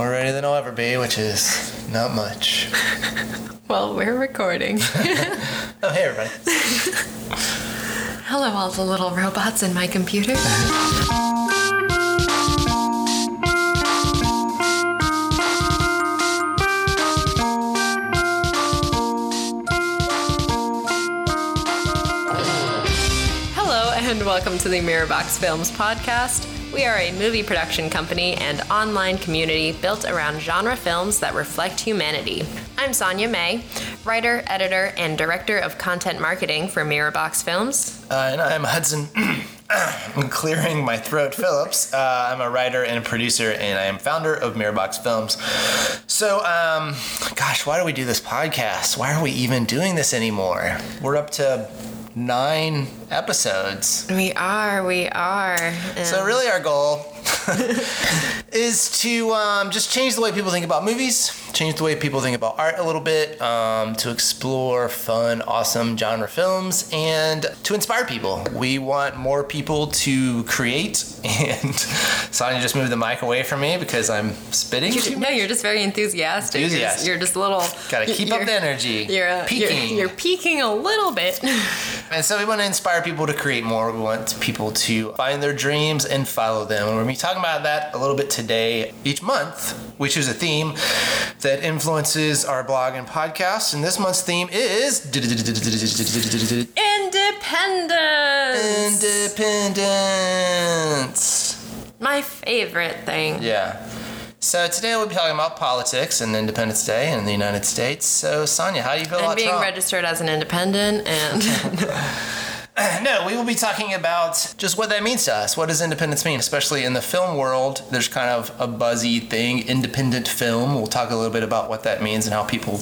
more ready than I'll ever be, which is not much. Well, we're recording. Oh, hey, everybody. Hello, all the little robots in my computer. Hello, and welcome to the Mirrorbox Films podcast. We are a movie production company and online community built around genre films that reflect humanity. I'm Sonia May, writer, editor, and director of content marketing for Mirrorbox Films. Uh, and I'm Hudson. I'm clearing my throat, Phillips. Uh, I'm a writer and a producer, and I am founder of Mirrorbox Films. So, um, gosh, why do we do this podcast? Why are we even doing this anymore? We're up to nine episodes. We are, we are. And So really, our goal is to um, just change the way people think about movies, change the way people think about art a little bit, um, to explore fun, awesome genre films, and to inspire people. We want more people to create. And Sonia just moved the mic away from me because I'm spitting. too no, you're just very enthusiastic. You're just- Enthusiastic. You're just a little. Gotta keep up the energy. You're, uh, peaking. You're, you're peaking a little bit. And so we want to inspire people to create more. We want people to find their dreams and follow them. Going to be talking about that a little bit today. Each month, we choose a theme that influences our blog and podcast. And this month's theme is Independence. independence. My favorite thing. Yeah. So today we'll be talking about politics and Independence Day in the United States. So Sonia, how do you feel And about being Trump? registered as an independent and No, we will be talking about just what that means to us. What does independence mean? Especially in the film world, there's kind of a buzzy thing, independent film. We'll talk a little bit about what that means and how people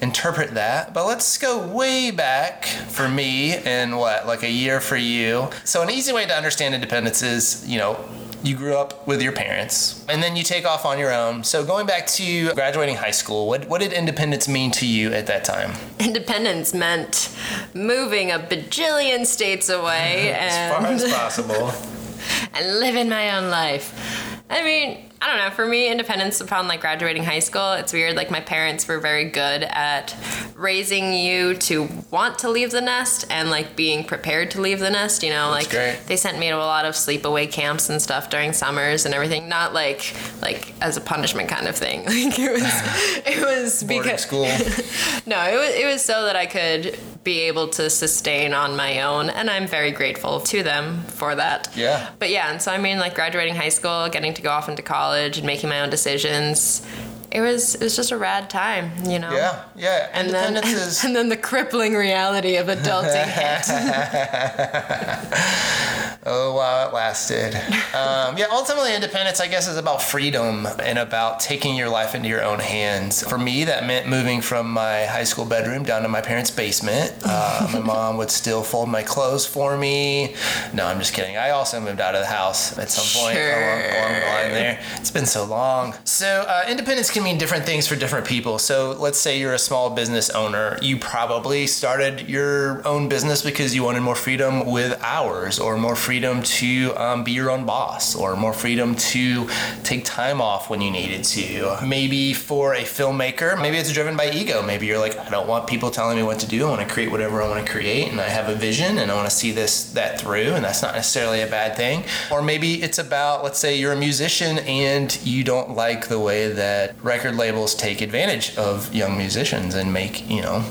interpret that. But let's go way back for me and what, like a year for you. So, an easy way to understand independence is, you know, you grew up with your parents and then you take off on your own. So, going back to graduating high school, what, what did independence mean to you at that time? independence meant moving a bajillion states away As far as possible. and living my own life. I mean, I don't know. For me, independence upon like graduating high school, it's weird. Like my parents were very good at raising you to want to leave the nest and like being prepared to leave the nest. You know, like they sent me to a lot of sleepaway camps and stuff during summers and everything. Not like like as a punishment kind of thing. Like it was, it was because school. no, it was, it was so that I could be able to sustain on my own, and I'm very grateful to them for that. Yeah. But yeah, and so I mean, like graduating high school, getting to go off into college, and making my own decisions. It was it was just a rad time, you know. Yeah, yeah. And then, is. and then the crippling reality of adulting hit. Oh, wow, it lasted. Um, yeah, ultimately, independence, I guess, is about freedom and about taking your life into your own hands. For me, that meant moving from my high school bedroom down to my parents' basement. Uh, my mom would still fold my clothes for me. No, I'm just kidding. I also moved out of the house at some point along, along the line there. It's been so long. So, uh, independence can mean different things for different people. So, let's say you're a small business owner. You probably started your own business because you wanted more freedom with hours or more freedom to um, be your own boss or more freedom to take time off when you needed to. Maybe for a filmmaker, maybe it's driven by ego. Maybe you're like, I don't want people telling me what to do. I want to create whatever I want to create and I have a vision and I want to see this that through and that's not necessarily a bad thing. Or maybe it's about let's say you're a musician and you don't like the way that record labels take advantage of young musicians and make, you know,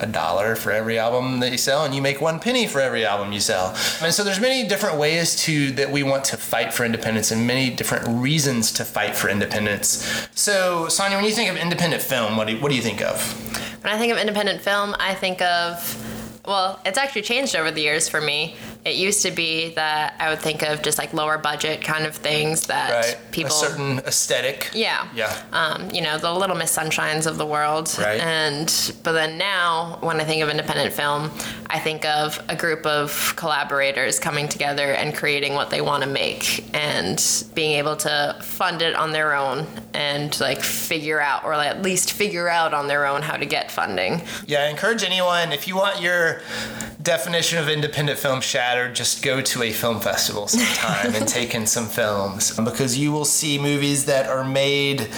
a dollar for every album that you sell and you make one penny for every album you sell. And so there's many different ways to that we want to fight for independence and many different reasons to fight for independence. So sonia when you think of independent film what do you, what do you think of? When I think of independent film, I think of, well, it's actually changed over the years for me. It used to be that I would think of just like lower budget kind of things that right people. a certain aesthetic yeah. yeah Um, you know, the Little Miss Sunshines of the world. Right. And, but then now, when I think of independent film, I think of a group of collaborators coming together and creating what they want to make and being able to fund it on their own and like figure out, or at least figure out on their own how to get funding. Yeah, I encourage anyone if you want your definition of independent film shattered, just go to a film festival sometime and take in some films because you will see movies that are made,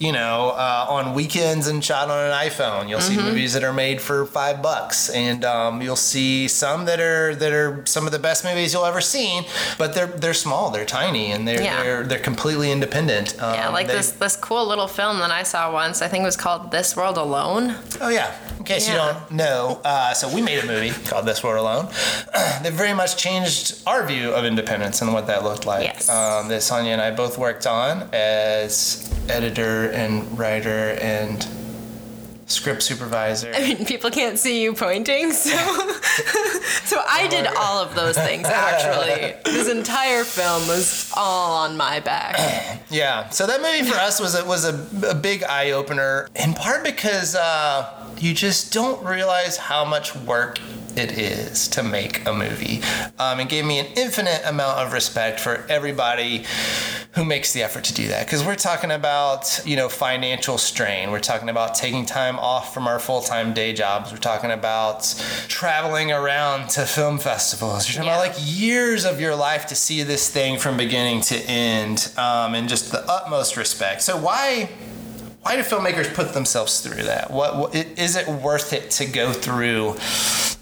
you know, uh, on weekends and shot on an iPhone. You'll see movies that are made for five bucks, and um, you'll see some that are that are some of the best movies you'll ever seen, but they're they're small, they're tiny, and they're Yeah. they're they're completely independent. Um, Yeah, like they- this this cool little film that I saw once. I think it was called This World Alone. Oh yeah. In case you don't know, uh, so we made a movie called This World Alone. that very much changed our view of independence and what that looked like. Yes. Um, that Sonia and I both worked on as editor and writer and script supervisor. I mean, people can't see you pointing, so so I did all of those things actually. this entire film was all on my back. Yeah. So that movie for us was a, was a, a big eye opener, in part because uh, you just don't realize how much work it is to make a movie. Um, it gave me an infinite amount of respect for everybody who makes the effort to do that. Because we're talking about you know financial strain. We're talking about taking time off from our full-time day jobs. We're talking about traveling around to film festivals. You're talking about like years of your life to see this thing from beginning to end um, and just the utmost respect. So why why do filmmakers put themselves through that? What, what is it worth it to go through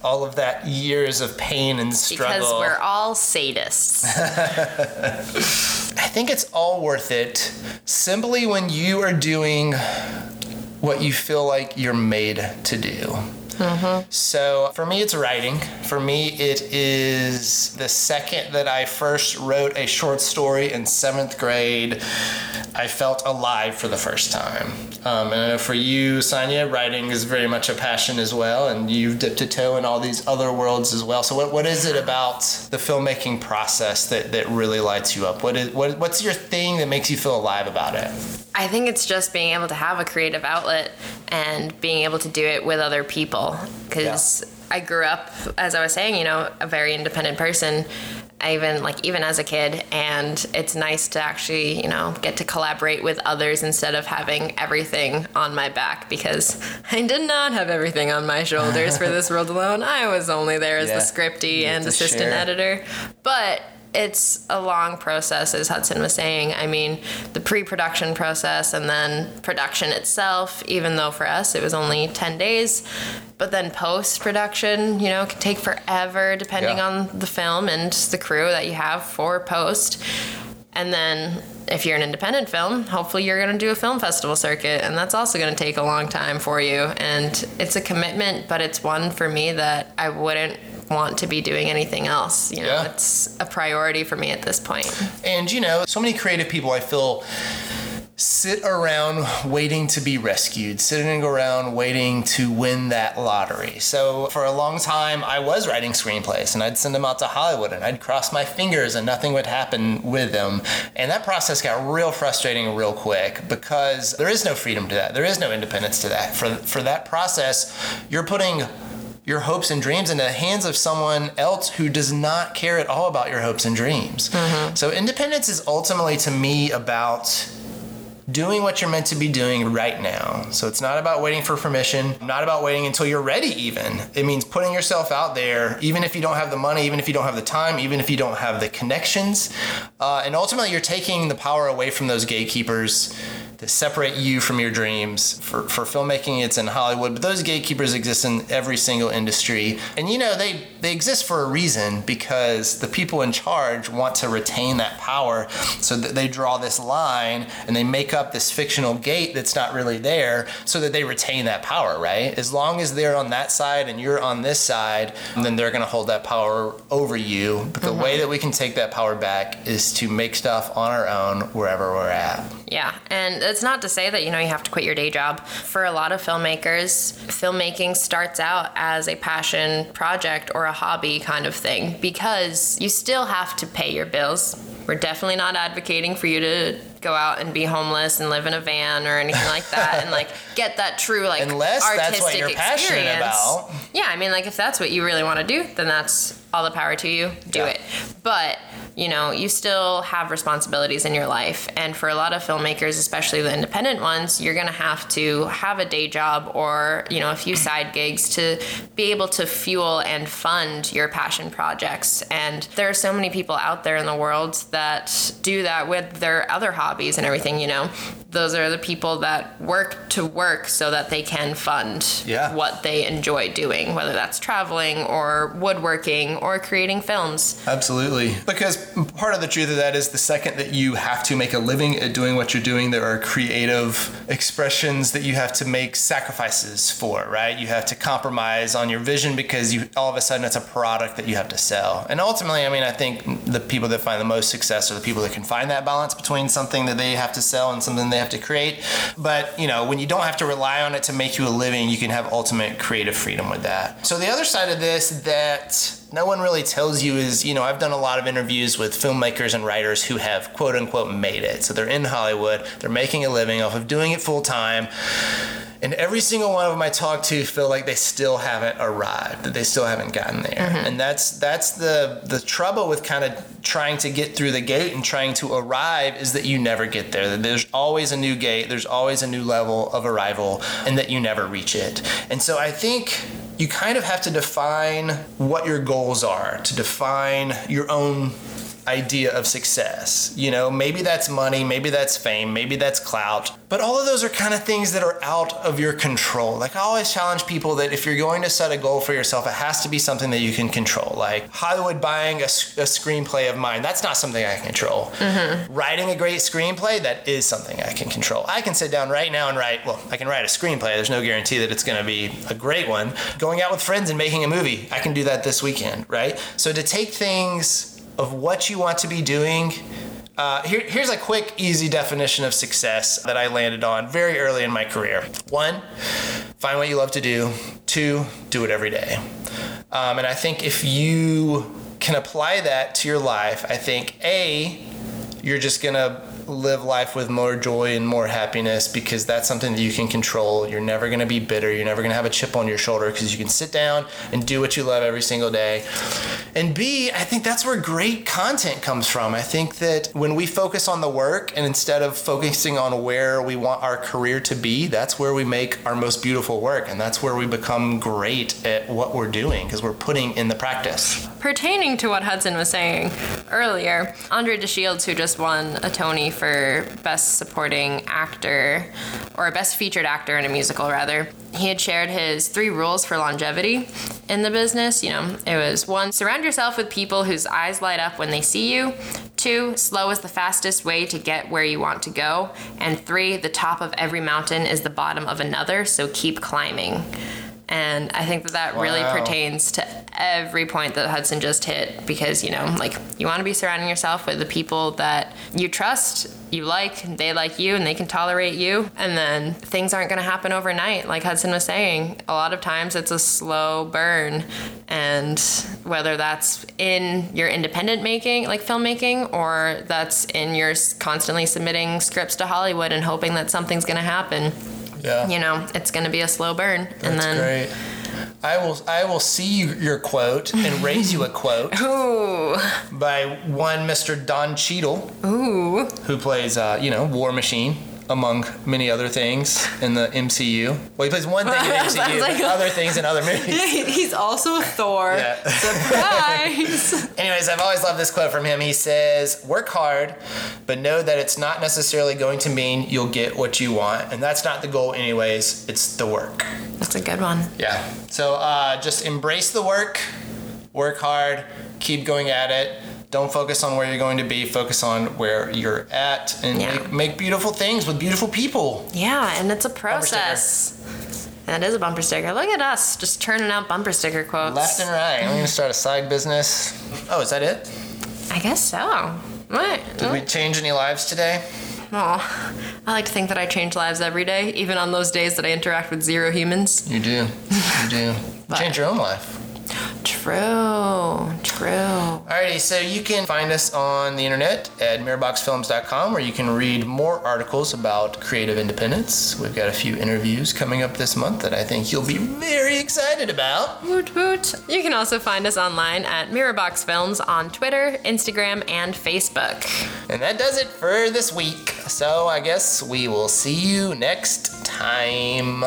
all of that years of pain and struggle Because we're all sadists. I think it's all worth it simply when you are doing what you feel like you're made to do. Mm-hmm. So for me, it's writing. For me, it is the second that I first wrote a short story in seventh grade, I felt alive for the first time. Um, and I know for you, Sonia, writing is very much a passion as well, and you've dipped a toe in all these other worlds as well. So what, what is it about the filmmaking process that, that really lights you up? What is what, what's your thing that makes you feel alive about it? I think it's just being able to have a creative outlet and being able to do it with other people. Because I grew up, as I was saying, you know, a very independent person. Even like even as a kid, and it's nice to actually, you know, get to collaborate with others instead of having everything on my back. Because I did not have everything on my shoulders for this world alone. I was only there as Yeah. the scripty and assistant share. editor, but it's a long process, as Hudson was saying. I mean, the pre production process and then production itself, even though for us it was only 10 days. But then post production, you know, can take forever depending Yeah. on the film and the crew that you have for post. And then if you're an independent film, hopefully you're going to do a film festival circuit, and that's also going to take a long time for you. And it's a commitment, but it's one for me that I wouldn't want to be doing anything else. You know, Yeah. it's a priority for me at this point. And you know, so many creative people I feel sit around waiting to be rescued, sitting around waiting to win that lottery. So for a long time, I was writing screenplays and I'd send them out to Hollywood and I'd cross my fingers and nothing would happen with them. And that process got real frustrating real quick because there is no freedom to that. There is no independence to that. For for that process, you're putting your hopes and dreams into the hands of someone else who does not care at all about your hopes and dreams. So independence is ultimately to me about doing what you're meant to be doing right now. So it's not about waiting for permission, not about waiting until you're ready even. It means putting yourself out there even if you don't have the money, even if you don't have the time, even if you don't have the connections. Uh, and ultimately you're taking the power away from those gatekeepers to separate you from your dreams. For, for filmmaking, it's in Hollywood, but those gatekeepers exist in every single industry. And you know, they, they exist for a reason because the people in charge want to retain that power. So that they draw this line and they make up this fictional gate that's not really there so that they retain that power, right? As long as they're on that side and you're on this side, then they're going to hold that power over you. But the way mm-hmm. that we can take that power back is to make stuff on our own wherever we're at. Yeah, and it's not to say that you know you have to quit your day job. For a lot of filmmakers, filmmaking starts out as a passion project or a hobby kind of thing because you still have to pay your bills. We're definitely not advocating for you to go out and be homeless and live in a van or anything like that and like get that true like Unless that's artistic what you're passionate experience. about. Yeah, I mean like if that's what you really want to do, then that's all the power to you. Do Yeah. it. But you know, you still have responsibilities in your life. And for a lot of filmmakers, especially the independent ones, you're going to have to have a day job or, you know, a few side gigs to be able to fuel and fund your passion projects. And there are so many people out there in the world that do that with their other hobbies and everything, you know. Those are the people that work to work so that they can fund Yeah. what they enjoy doing, whether that's traveling or woodworking or creating films. Absolutely. Because part of the truth of that is the second that you have to make a living at doing what you're doing, there are creative expressions that you have to make sacrifices for, right? You have to compromise on your vision because you all of a sudden it's a product that you have to sell. And ultimately, I mean, I think the people that find the most success are the people that can find that balance between something that they have to sell and something they have to create. But, you know, when you don't have to rely on it to make you a living, you can have ultimate creative freedom with that. So the other side of this that no one really tells you is, you know, I've done a lot of interviews with filmmakers and writers who have quote unquote made it. So they're in Hollywood, they're making a living off of doing it full time. And every single one of them I talk to feel like they still haven't arrived, that they still haven't gotten there. Mm-hmm. And that's that's the the trouble with kind of trying to get through the gate and trying to arrive is that you never get there. That there's always a new gate, there's always a new level of arrival, and that you never reach it. And so I think you kind of have to define what your goals are, to define your own idea of success. You know, maybe that's money, maybe that's fame, maybe that's clout. But all of those are kind of things that are out of your control. Like I always challenge people that if you're going to set a goal for yourself, it has to be something that you can control. Like Hollywood buying a screenplay of mine, that's not something I can control. Mm-hmm. Writing a great screenplay, that is something I can control. I can sit down right now and write, well, I can write a screenplay. There's no guarantee that it's going to be a great one. Going out with friends and making a movie, I can do that this weekend, right? So to take things of what you want to be doing. Uh, here, here's a quick, easy definition of success that I landed on very early in my career. One, find what you love to do. Two, do it every day. Um, and I think if you can apply that to your life, I think A, you're just gonna live life with more joy and more happiness because that's something that you can control. You're never gonna be bitter. You're never gonna have a chip on your shoulder because you can sit down and do what you love every single day. And B, I think that's where great content comes from. I think that when we focus on the work and instead of focusing on where we want our career to be, that's where we make our most beautiful work and that's where we become great at what we're doing because we're putting in the practice. Pertaining to what Hudson was saying earlier, Andre De Shields, who just won a Tony for Best Supporting Actor, or Best Featured Actor in a Musical, rather, he had shared his three rules for longevity in the business. You know, it was one, surround yourself with people whose eyes light up when they see you. Two, slow is the fastest way to get where you want to go. And three, the top of every mountain is the bottom of another, so keep climbing. And I think that that really pertains to every point that Hudson just hit because, you know, like you want to be surrounding yourself with the people that you trust, you like, they like you, and they can tolerate you. And then things aren't going to happen overnight. Like Hudson was saying, a lot of times it's a slow burn. And whether that's in your independent making, like filmmaking, or that's in your constantly submitting scripts to Hollywood and hoping that something's going to happen, Yeah. you know, it's going to be a slow burn. and That's then. great. I will I will see your quote and raise you a quote Ooh. by one Mr. Don Cheadle, Ooh. who plays uh, you know War Machine among many other things in the MCU. Well, he plays one thing in the MCU, like- other things in other movies. He's also Thor. Yeah. Surprise! Anyways, I've always loved this quote from him. He says, "Work hard, but know that it's not necessarily going to mean you'll get what you want, and that's not the goal, anyways. It's the work." That's a good one. Yeah. So uh, just embrace the work, work hard, keep going at it. Don't focus on where you're going to be. Focus on where you're at, and Yeah. make, make beautiful things with beautiful people. Yeah, and it's a process. That is a bumper sticker. Look at us just turning out bumper sticker quotes. Left and right. I'm gonna start a side business. Oh, is that it? I guess so. What? Did we change any lives today? Aw. I like to think that I change lives every day, even on those days that I interact with zero humans. You do. You do. Change your own life. True, true. Alrighty, so you can find us on the internet at mirrorboxfilms.com where you can read more articles about creative independence. We've got a few interviews coming up this month that I think you'll be very excited about. Woot woot. You can also find us online at Mirrorbox Films on Twitter, Instagram, and Facebook. And that does it for this week. So I guess we will see you next time.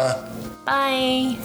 Bye.